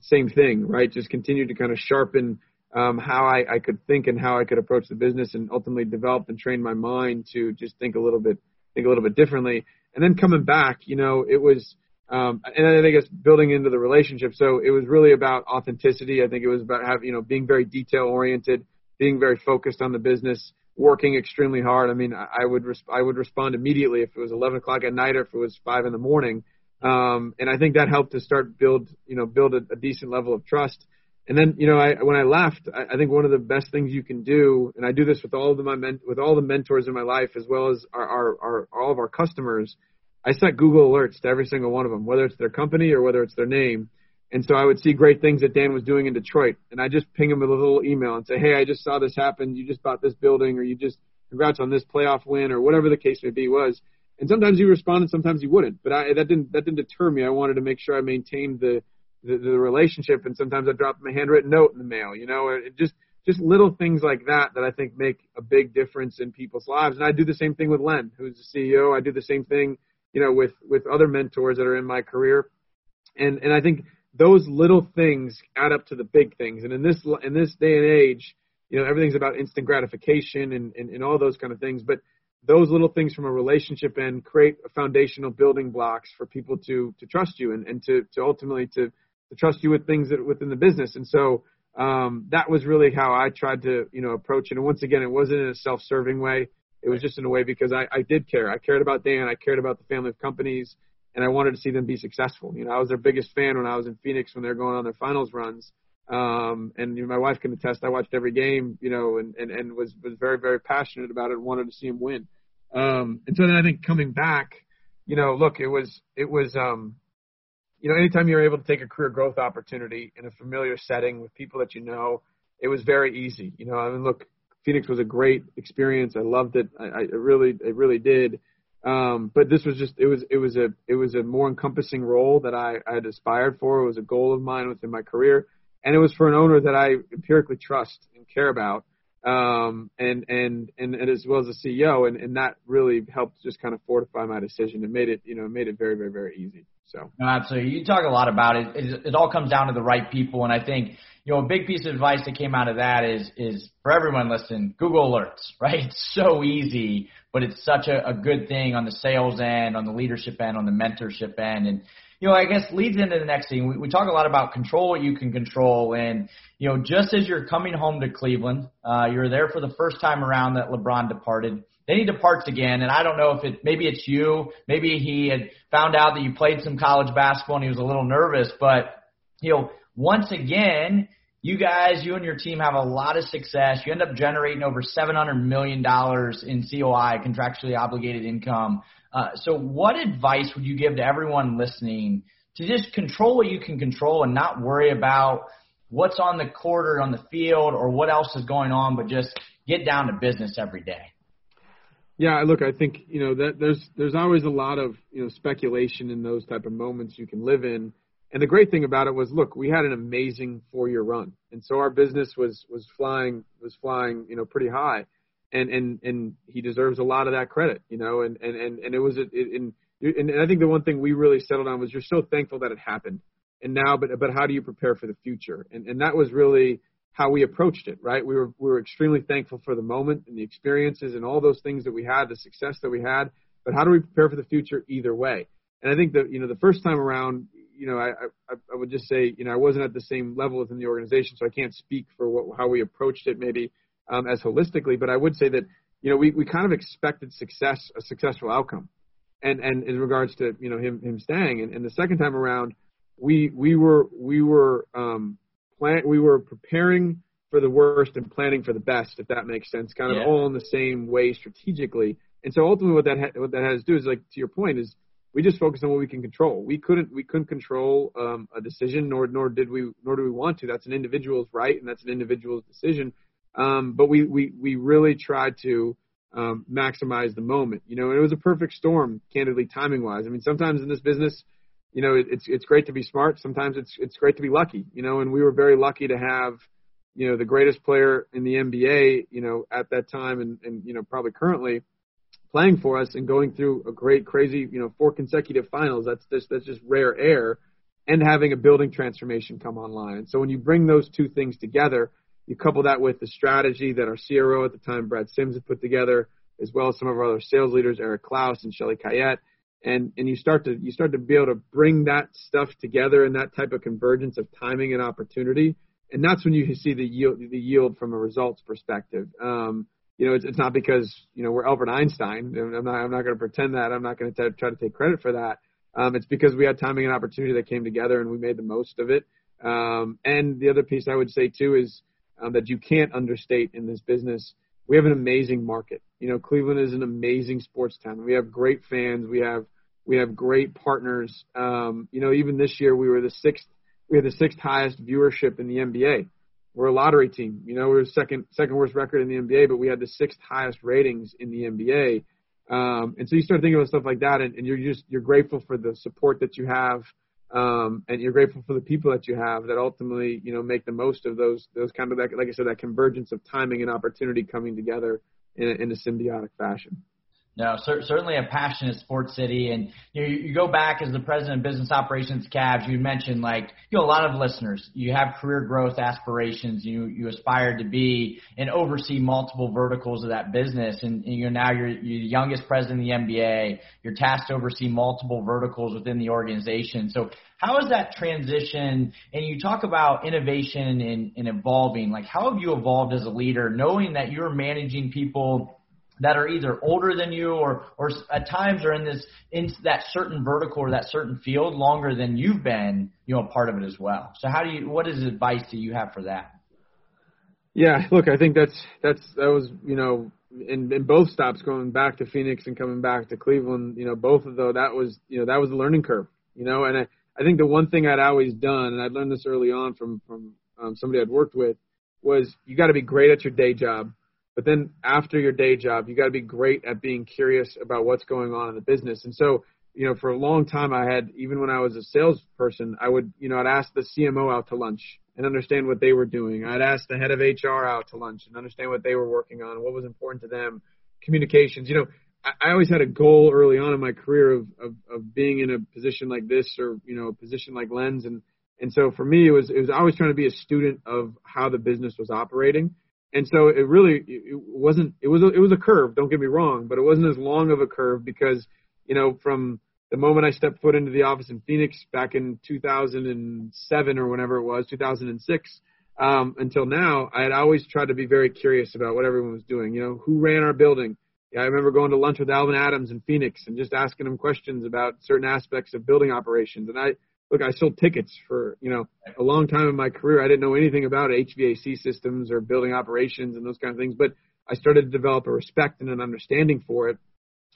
same thing, right? Just continued to kind of sharpen um, how I, I could think and how I could approach the business, and ultimately develop and train my mind to just think a little bit think a little bit differently. And then coming back, you know, it was um, and I think it's building into the relationship. So it was really about authenticity. I think it was about having, you know, being very detail oriented, being very focused on the business, working extremely hard. I mean, I would res- I would respond immediately if it was 11 o'clock at night or if it was five in the morning. Um, and I think that helped to start build, you know, build a, a decent level of trust. And then, you know, I, when I left, I, I think one of the best things you can do, and I do this with all of the, my men, with all the mentors in my life, as well as our, our, our all of our customers. I set Google alerts to every single one of them, whether it's their company or whether it's their name. And so I would see great things that Dan was doing in Detroit, and I just ping him with a little email and say, "Hey, I just saw this happen. You just bought this building, or you just congrats on this playoff win, or whatever the case may be." Was and sometimes he responded, sometimes he wouldn't. But I, that didn't that didn't deter me. I wanted to make sure I maintained the the, the relationship. And sometimes I drop them a handwritten note in the mail, you know, it just, just little things like that that I think make a big difference in people's lives. And I do the same thing with Len, who's the CEO. I do the same thing, you know, with, with other mentors that are in my career. And, and I think those little things add up to the big things. And in this, in this day and age, you know, everything's about instant gratification and, and, and all those kind of things. But those little things from a relationship end create a foundational building blocks for people to, to trust you and, and to, to ultimately to, to trust you with things that within the business. And so um, that was really how I tried to, you know, approach it. And once again, it wasn't in a self-serving way. It was just in a way because I, I did care. I cared about Dan. I cared about the family of companies, and I wanted to see them be successful. You know, I was their biggest fan when I was in Phoenix when they were going on their finals runs. Um, and you know, my wife can attest. I watched every game, you know, and, and, and was was very very passionate about it. and Wanted to see them win. Um, and so then I think coming back, you know, look, it was it was um, you know, anytime you're able to take a career growth opportunity in a familiar setting with people that you know, it was very easy. You know, I mean, look, Phoenix was a great experience. I loved it. I, I really, it really did. Um, but this was just, it was, it was a, it was a more encompassing role that I, I had aspired for. It was a goal of mine within my career, and it was for an owner that I empirically trust and care about. Um, and, and, and, and as well as the CEO, and, and that really helped just kind of fortify my decision. It made it, you know, made it very, very, very easy. So no, absolutely. You talk a lot about it. it. It all comes down to the right people, and I think you know a big piece of advice that came out of that is is for everyone listening, Google Alerts. Right? It's so easy, but it's such a, a good thing on the sales end, on the leadership end, on the mentorship end, and you know, I guess leads into the next thing. We, we talk a lot about control what you can control, and you know, just as you're coming home to Cleveland, uh, you're there for the first time around that LeBron departed. Then he departs again, and I don't know if it maybe it's you, maybe he had found out that you played some college basketball and he was a little nervous, but you know, once again, you guys, you and your team have a lot of success. You end up generating over $700 million in COI, contractually obligated income. Uh, so what advice would you give to everyone listening to just control what you can control and not worry about what's on the court or on the field or what else is going on, but just get down to business every day? Yeah, look, I think you know that there's there's always a lot of you know speculation in those type of moments you can live in. And the great thing about it was, look, we had an amazing four-year run, and so our business was was flying was flying you know pretty high, and and and he deserves a lot of that credit, you know, and and and, and it was it, and and I think the one thing we really settled on was you're so thankful that it happened, and now but but how do you prepare for the future, and and that was really how we approached it, right? We were we were extremely thankful for the moment and the experiences and all those things that we had, the success that we had. But how do we prepare for the future either way? And I think that you know the first time around, you know, I I, I would just say you know I wasn't at the same level within the organization, so I can't speak for what how we approached it maybe um, as holistically. But I would say that you know we we kind of expected success, a successful outcome. and and in regards to you know him him staying. And, and the second time around, we we were we were um, plan we were preparing for the worst and planning for the best, if that makes sense. Kind of Yeah. all in the same way strategically. And so ultimately, what that ha- what that has to do is like to your point is we just focus on what we can control. We couldn't we couldn't control um, a decision, nor nor did we nor do we want to. That's an individual's right, and that's an individual's decision. Um, but we we we really tried to um, maximize the moment. You know, and it was a perfect storm, candidly, timing wise. I mean, sometimes in this business, you know, it, it's it's great to be smart. Sometimes it's it's great to be lucky. You know, and we were very lucky to have, you know, the greatest player in the NBA, you know, at that time, and and you know, probably currently playing for us and going through a great, crazy, you know, four consecutive finals. That's just that's just rare air, and having a building transformation come online. So when you bring those two things together, you couple that with the strategy that our CRO at the time, Brad Sims, had put together, as well as some of our other sales leaders, Eric Klaus and Shelly Kayette, and and you start to you start to be able to bring that stuff together and that type of convergence of timing and opportunity, and that's when you see the yield the yield from a results perspective. Um, you know, it's, it's not because you know we're Albert Einstein. I'm not I'm not going to pretend that. I'm not going to try to take credit for that. Um, it's because we had timing and opportunity that came together and we made the most of it. Um, and the other piece I would say too is um, that you can't understate in this business. We have an amazing market. You know, Cleveland is an amazing sports town. We have great fans. We have we have great partners. Um, you know, even this year we were the sixth we had the sixth highest viewership in the NBA. We're a lottery team. You know, we're second second worst record in the NBA, but we had the sixth highest ratings in the NBA. Um, and so you start thinking about stuff like that, and, and you're just you're grateful for the support that you have, um, and you're grateful for the people that you have that ultimately you know make the most of those those kind of that, like I said that convergence of timing and opportunity coming together in a, in a symbiotic fashion. No, cer- certainly a passionate sports city, and you, you go back as the president of business operations, Cavs. You mentioned like you know a lot of listeners. You have career growth aspirations. You you aspire to be and oversee multiple verticals of that business, and, and you know now you're, you're the youngest president of the NBA. You're tasked to oversee multiple verticals within the organization. So how is that transition? And you talk about innovation and, and evolving. Like how have you evolved as a leader, knowing that you're managing people? That are either older than you or or at times are in this in that certain vertical or that certain field longer than you've been you know a part of it as well. So how do you what is advice do you have for that? Yeah, look, I think that's that's that was you know in in both stops going back to Phoenix and coming back to Cleveland, you know, both of those that was you know that was a learning curve, you know, and I I think the one thing I'd always done, and I'd learned this early on from from um, somebody I'd worked with, was you got to be great at your day job, but then after your day job, you got to be great at being curious about what's going on in the business. And so, you know, for a long time, I had even when I was a salesperson, I would, you know, I'd ask the CMO out to lunch and understand what they were doing. I'd ask the head of HR out to lunch and understand what they were working on, what was important to them, communications. You know, I, I always had a goal early on in my career of, of of being in a position like this or you know a position like Lens, and and so for me it was it was always trying to be a student of how the business was operating. And so it really it wasn't it was a, it was a curve. Don't get me wrong, but it wasn't as long of a curve because you know from the moment I stepped foot into the office in Phoenix back in 2007 or whenever it was 2006 um, until now, I had always tried to be very curious about what everyone was doing. You know, who ran our building? Yeah, I remember going to lunch with Alvan Adams in Phoenix and just asking him questions about certain aspects of building operations. And I look, I sold tickets for you know a long time in my career. I didn't know anything about HVAC systems or building operations and those kind of things, but I started to develop a respect and an understanding for it.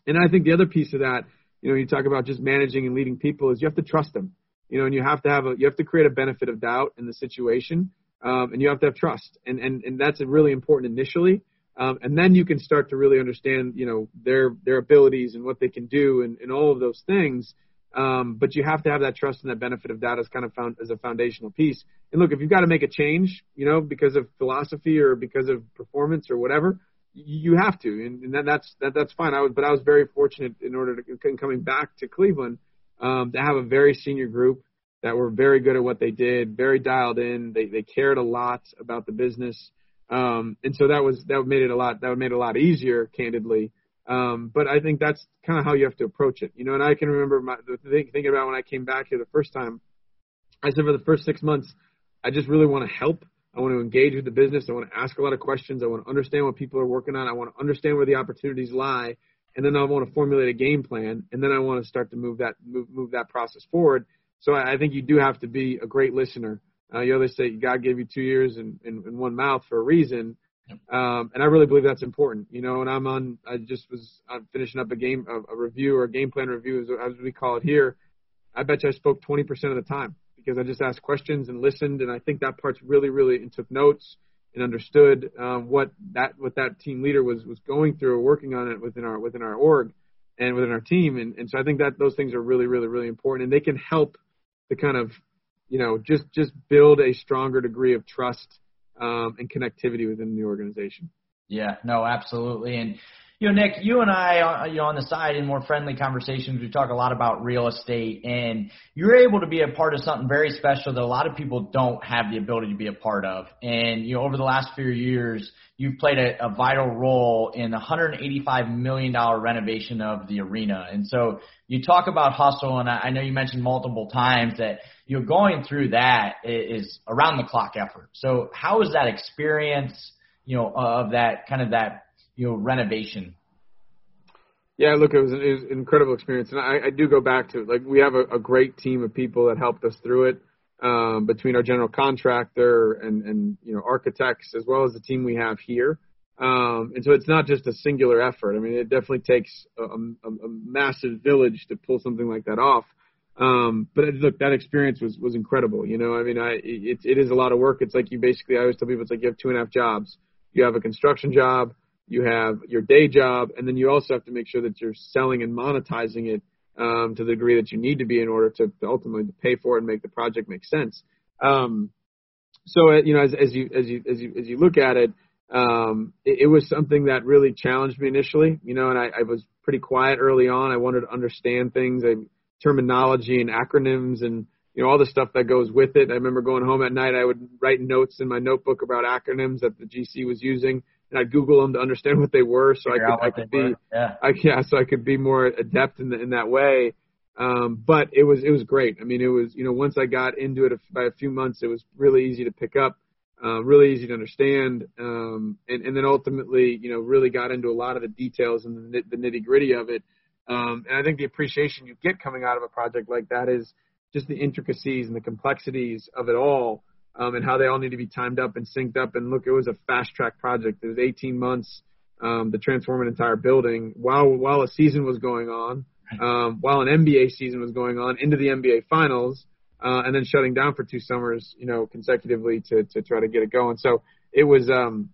And I think the other piece of that, you know, you talk about just managing and leading people is you have to trust them. You know, and you have to have a you have to create a benefit of doubt in the situation, um, and you have to have trust, and and and that's really important initially. Um, and then you can start to really understand, you know, their their abilities and what they can do, and, and all of those things. Um, but you have to have that trust and that benefit of doubt as kind of found as a foundational piece. And look, if you've got to make a change, you know, because of philosophy or because of performance or whatever, you have to, and, and that, that's that, that's fine. I was, but I was very fortunate in order to in coming back to Cleveland um, to have a very senior group that were very good at what they did, very dialed in. They they cared a lot about the business, um, and so that was that made it a lot that made it a lot easier, candidly. Um, but I think that's kind of how you have to approach it, you know. And I can remember my, the thing, thinking about when I came back here the first time. I said for the first six months, I just really want to help. I want to engage with the business. I want to ask a lot of questions. I want to understand what people are working on. I want to understand where the opportunities lie. and then I want to formulate a game plan, and then I want to start to move that move move that process forward. So I, I think you do have to be a great listener. Uh, you always say God gave you two ears and, and, and one mouth for a reason, um, and I really believe that's important. You know, and I'm on. I just was I'm finishing up a game a, a review or a game plan review as, we call it here. I bet you I spoke 20% of the time because I just asked questions and listened, and I think that part's really really and took notes and understood um, what that what that team leader was was going through or working on it within our within our org and within our team. And, and so I think that those things are really really really important, and they can help to kind of you know just just build a stronger degree of trust um, and connectivity within the organization. Yeah, no, absolutely, and you know, Nick, you and I, uh, you know, on the side in more friendly conversations, we talk a lot about real estate, and you're able to be a part of something very special that a lot of people don't have the ability to be a part of. And you know, over the last few years, you've played a, a vital role in the 185 million dollar renovation of the arena. And so you talk about hustle, and I, I know you mentioned multiple times that you know going through that is around the clock effort. So how was that experience? You know, of that kind of that you know renovation? Yeah, look, it was, an, it was an incredible experience, and I, I do go back to like we have a, a great team of people that helped us through it. Um, between our general contractor and and you know architects as well as the team we have here. Um, and so it's not just a singular effort. I mean, it definitely takes a, a, a massive village to pull something like that off. Um, but look, that experience was was incredible. You know, I mean, I it, it is a lot of work. It's like you basically I always tell people it's like you have two and a half jobs. You have a construction job, you have your day job, and then you also have to make sure that you're selling and monetizing it um, to the degree that you need to be in order to, to ultimately pay for it and make the project make sense. Um, so uh, you know, as, as you as you as you as you look at it, um, it, it was something that really challenged me initially. You know, and I, I was pretty quiet early on. I wanted to understand things, I, terminology and acronyms, and you know all the stuff that goes with it. I remember going home at night. I would write notes in my notebook about acronyms that the GC was using and I'd Google them to understand what they were, so I could I could be yeah. I yeah so I could be more adept in the, in that way. Um, but it was it was great. I mean, it was you know once I got into it by a few months, it was really easy to pick up, uh, really easy to understand, um, and and then ultimately you know really got into a lot of the details and the, the nitty gritty of it. Um, and I think the appreciation you get coming out of a project like that is just the intricacies and the complexities of it all um, and how they all need to be timed up and synced up. And look, it was a fast track project. It was 18 months um, to transform an entire building while while a season was going on, um, while an NBA season was going on into the NBA finals, uh, and then shutting down for two summers, you know, consecutively to to try to get it going. So it was um,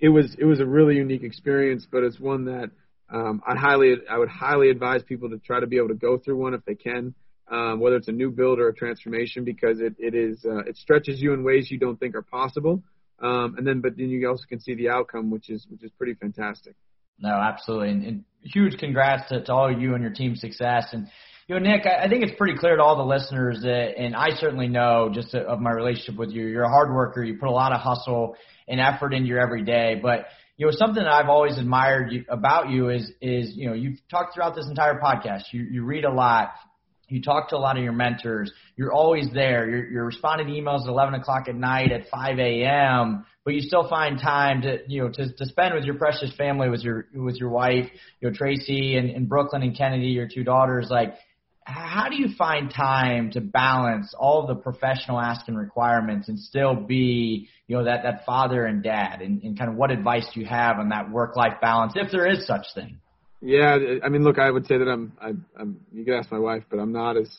it was it was a really unique experience, but it's one that um, I highly I would highly advise people to try to be able to go through one if they can um, whether it's a new build or a transformation, because it, it is uh, it stretches you in ways you don't think are possible. Um, and then, but then you also can see the outcome, which is which is pretty fantastic. No, absolutely, and, and huge congrats to, to all of you and your team's success. And you know, Nick, I, I think it's pretty clear to all the listeners that, and I certainly know just to, of my relationship with you. You're a hard worker. You put a lot of hustle and effort in your every day, but you know something that I've always admired you, about you is is you know you've talked throughout this entire podcast. You you read a lot, you talk to a lot of your mentors. You're always there. You're, you're responding to emails at 11 o'clock at night at 5 a.m. But you still find time to, you know, to, to spend with your precious family, with your, with your wife, you know, Tracy and, and Brooklyn and Kennedy, your two daughters. Like, how do you find time to balance all the professional asking requirements and still be, you know, that, that father and dad? And, and kind of what advice do you have on that work-life balance, if there is such thing? Yeah, I mean, look, I would say that I'm, I, I'm. You can ask my wife, but I'm not as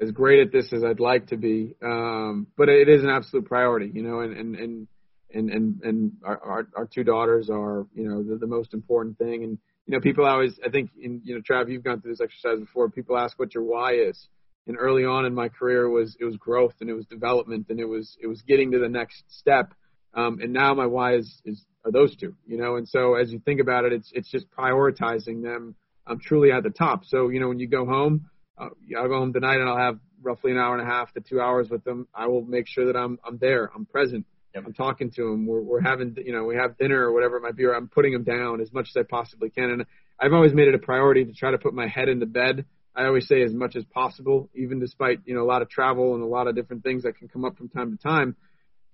as great at this as I'd like to be. Um, but it is an absolute priority, you know, and and and and and, and our, our our two daughters are, you know, the, the most important thing. And you know, people always, I think, in you know, Trav, you've gone through this exercise before. People ask what your why is, and early on in my career was it was growth and it was development and it was it was getting to the next step. Um, and now my why is is are those two, you know. And so as you think about it, it's it's just prioritizing them um, truly at the top. So you know, when you go home, uh, I'll go home tonight and I'll have roughly an hour and a half to two hours with them. I will make sure that I'm I'm there, I'm present, yep. I'm talking to them. We're we're having you know we have dinner or whatever it might be, or I'm putting them down as much as I possibly can. And I've always made it a priority to try to put my head into bed. I always say as much as possible, even despite you know a lot of travel and a lot of different things that can come up from time to time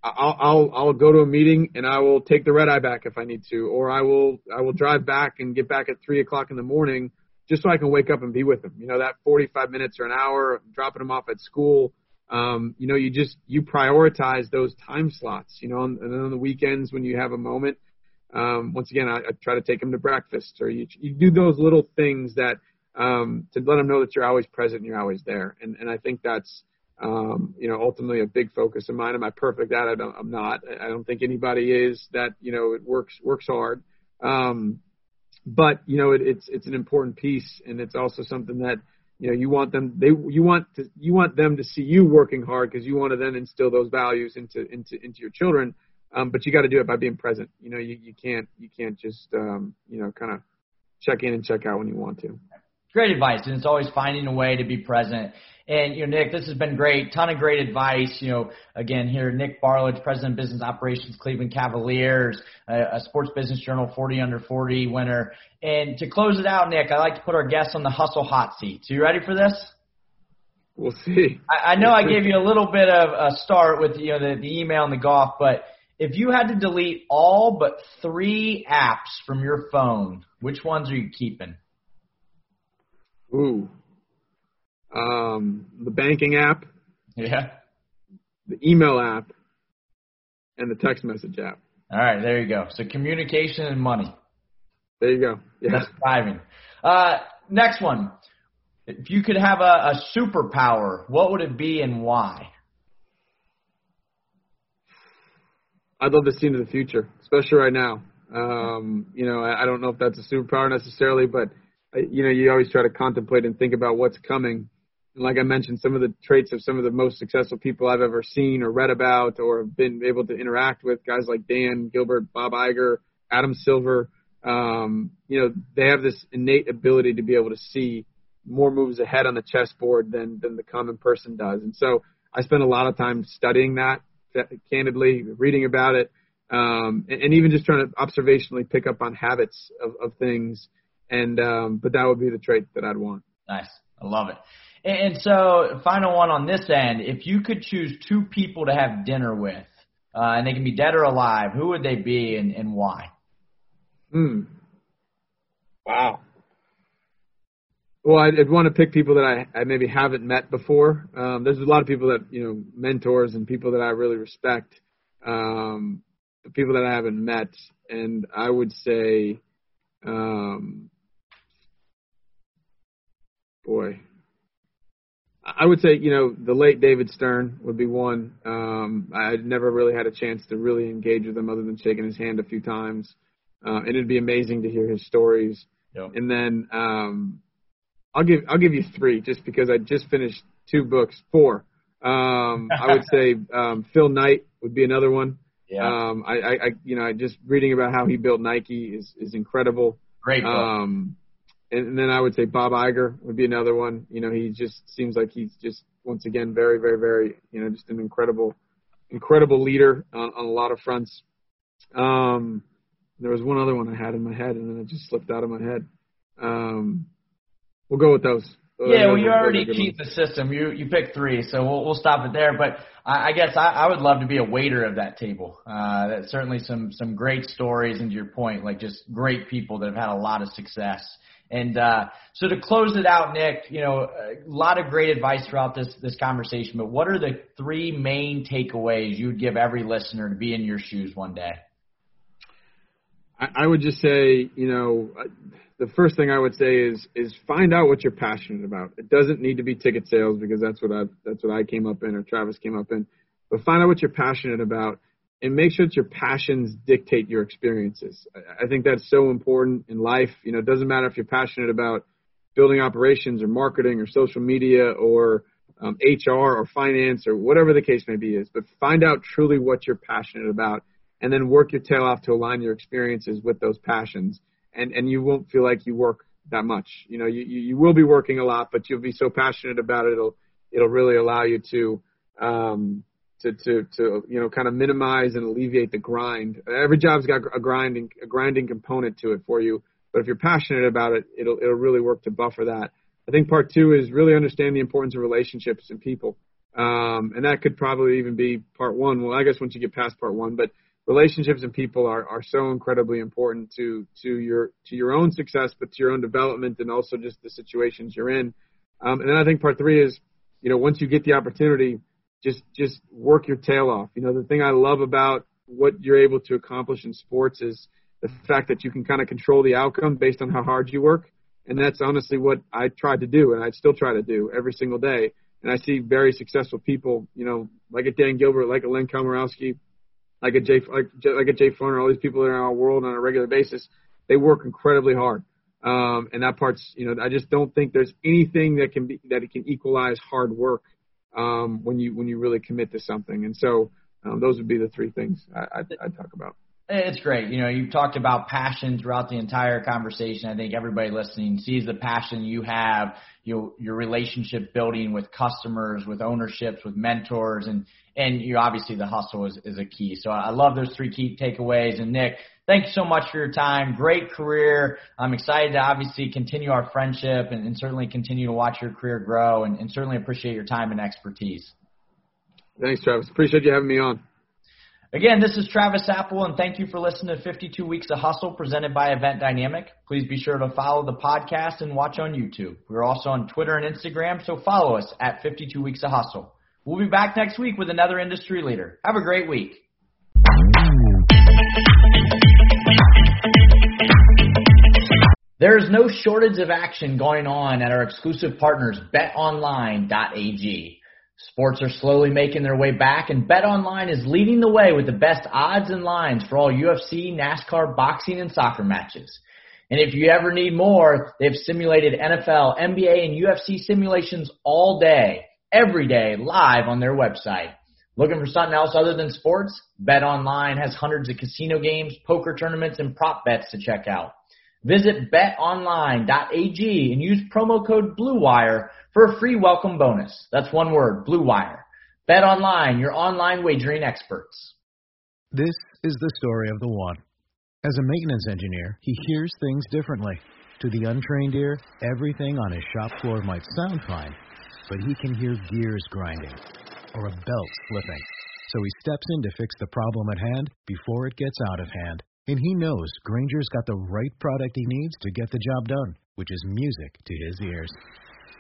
I'll, I'll I'll go to a meeting and I will take the red eye back if I need to, or I will I will drive back and get back at three o'clock in the morning just so I can wake up and be with them. You know, that 45 minutes or an hour, dropping them off at school. Um, you know, you just you prioritize those time slots. You know, and, then on the weekends when you have a moment, um, once again, I, I try to take them to breakfast, or you you do those little things that um, to let them know that you're always present and you're always there. And and I think that's um, you know, ultimately a big focus of mine. Am I perfect at it? I'm not. I don't think anybody is that, you know, it works, works hard. Um, but, you know, it, it's, it's an important piece and it's also something that, you know, you want them, they, you want to, you want them to see you working hard because you want to then instill those values into, into, into your children. Um, but you got to do it by being present. You know, you, you can't, you can't just, um, you know, kind of check in and check out when you want to. Great advice, and it's always finding a way to be present. And you know, Nick, this has been great. Ton of great advice. You know, again here, Nick Barlage, President of Business Operations, Cleveland Cavaliers, a, a Sports Business Journal 40 under 40 winner. And to close it out, Nick, I like to put our guests on the hustle hot seat. So you ready for this? We'll see. I, I know I gave you a little bit of a start with you know the, the email and the golf, but if you had to delete all but three apps from your phone, which ones are you keeping? Ooh. Um, the banking app. Yeah. The email app. And the text message app. All right, there you go. So communication and money. There you go. Yeah. That's driving. Uh, next one. If you could have a, a superpower, what would it be and why? I'd love to see into the future, especially right now. Um, you know, I, I don't know if that's a superpower necessarily, but you know, you always try to contemplate and think about what's coming. And like I mentioned, some of the traits of some of the most successful people I've ever seen or read about or been able to interact with, guys like Dan Gilbert, Bob Iger, Adam Silver, um, you know, they have this innate ability to be able to see more moves ahead on the chessboard than than the common person does. And so I spend a lot of time studying that, candidly, reading about it, um, and, and even just trying to observationally pick up on habits of, of things and um, but that would be the trait that I'd want. Nice, I love it. And so, final one on this end: if you could choose two people to have dinner with, uh, and they can be dead or alive, who would they be and, and why? Hmm. Wow. Well, I'd, I'd want to pick people that I, I maybe haven't met before. Um, there's a lot of people that you know, mentors and people that I really respect, um, people that I haven't met, and I would say, um, boy, I would say you know the late David Stern would be one. Um, I never really had a chance to really engage with him other than shaking his hand a few times, uh, and it'd be amazing to hear his stories. Yep. And then um, I'll give I'll give you three just because I just finished two books, four. Um, I would say um, Phil Knight would be another one. Yeah. Um, I, I, I you know I just reading about how he built Nike is is incredible. Great book. Um, and then I would say Bob Iger would be another one. You know, he just seems like he's just once again very, very, very, you know, just an incredible, incredible leader on, on a lot of fronts. Um, there was one other one I had in my head, and then it just slipped out of my head. Um, we'll go with those. Yeah, well, you already cheat the system. You you picked three, so we'll we'll stop it there. But I, I guess I, I would love to be a waiter of that table. Uh, that's certainly some some great stories, and to your point, like just great people that have had a lot of success. And uh, so to close it out, Nick, you know, a lot of great advice throughout this this conversation. But what are the three main takeaways you would give every listener to be in your shoes one day? I, I would just say, you know, the first thing I would say is is find out what you're passionate about. It doesn't need to be ticket sales because that's what I that's what I came up in or Travis came up in. But find out what you're passionate about and make sure that your passions dictate your experiences. I think that's so important in life. You know, it doesn't matter if you're passionate about building operations or marketing or social media or um, HR or finance or whatever the case may be is, but find out truly what you're passionate about and then work your tail off to align your experiences with those passions. And, and you won't feel like you work that much. You know, you, you will be working a lot, but you'll be so passionate about it. It'll, it'll really allow you to, um, to to to you know kind of minimize and alleviate the grind. Every job's got a grinding a grinding component to it for you, but if you're passionate about it, it'll it'll really work to buffer that. I think part two is really understand the importance of relationships and people. Um, and that could probably even be part one. Well, I guess once you get past part one, but relationships and people are, are so incredibly important to, to your, to your own success, but to your own development and also just the situations you're in. Um, and then I think part three is, you know, once you get the opportunity, just, just work your tail off. You know, the thing I love about what you're able to accomplish in sports is the fact that you can kind of control the outcome based on how hard you work. And that's honestly what I tried to do and I still try to do every single day and I see very successful people, you know, like a Dan Gilbert, like a Len Komoroski, like a Jay, like, like a Jay Farner, all these people in our world on a regular basis. They work incredibly hard, um, and that part's, you know, I just don't think there's anything that can be that it can equalize hard work um, when you when you really commit to something. And so, um, those would be the three things I, I'd talk about. Eh, it's great. You know, you've talked about passion throughout the entire conversation. I think everybody listening sees the passion you have, you, your relationship building with customers, with ownerships, with mentors, and and you obviously the hustle is, is a key. So I love those three key takeaways. And Nick, thank you so much for your time. Great career. I'm excited to obviously continue our friendship and, and certainly continue to watch your career grow and, and certainly appreciate your time and expertise. Thanks, Travis. Appreciate you having me on. Again, this is Travis Apple, and thank you for listening to 52 Weeks of Hustle presented by Event Dynamic. Please be sure to follow the podcast and watch on YouTube. We're also on Twitter and Instagram, so follow us at 52 Weeks of Hustle. We'll be back next week with another industry leader. Have a great week. There is no shortage of action going on at our exclusive partners, betonline.ag. Sports are slowly making their way back, and BetOnline is leading the way with the best odds and lines for all UFC, NASCAR, boxing, and soccer matches. And if you ever need more, they've simulated NFL, NBA, and UFC simulations all day, every day, live on their website. Looking for something else other than sports? BetOnline has hundreds of casino games, poker tournaments, and prop bets to check out. Visit betonline.ag and use promo code BLUEWIRE for a free welcome bonus. That's one word, Blue Wire. Bet online, your online wagering experts. This is the story of the one. As a maintenance engineer, he hears things differently. To the untrained ear, everything on his shop floor might sound fine, but he can hear gears grinding or a belt slipping. So he steps in to fix the problem at hand before it gets out of hand. And he knows Grainger's got the right product he needs to get the job done, which is music to his ears.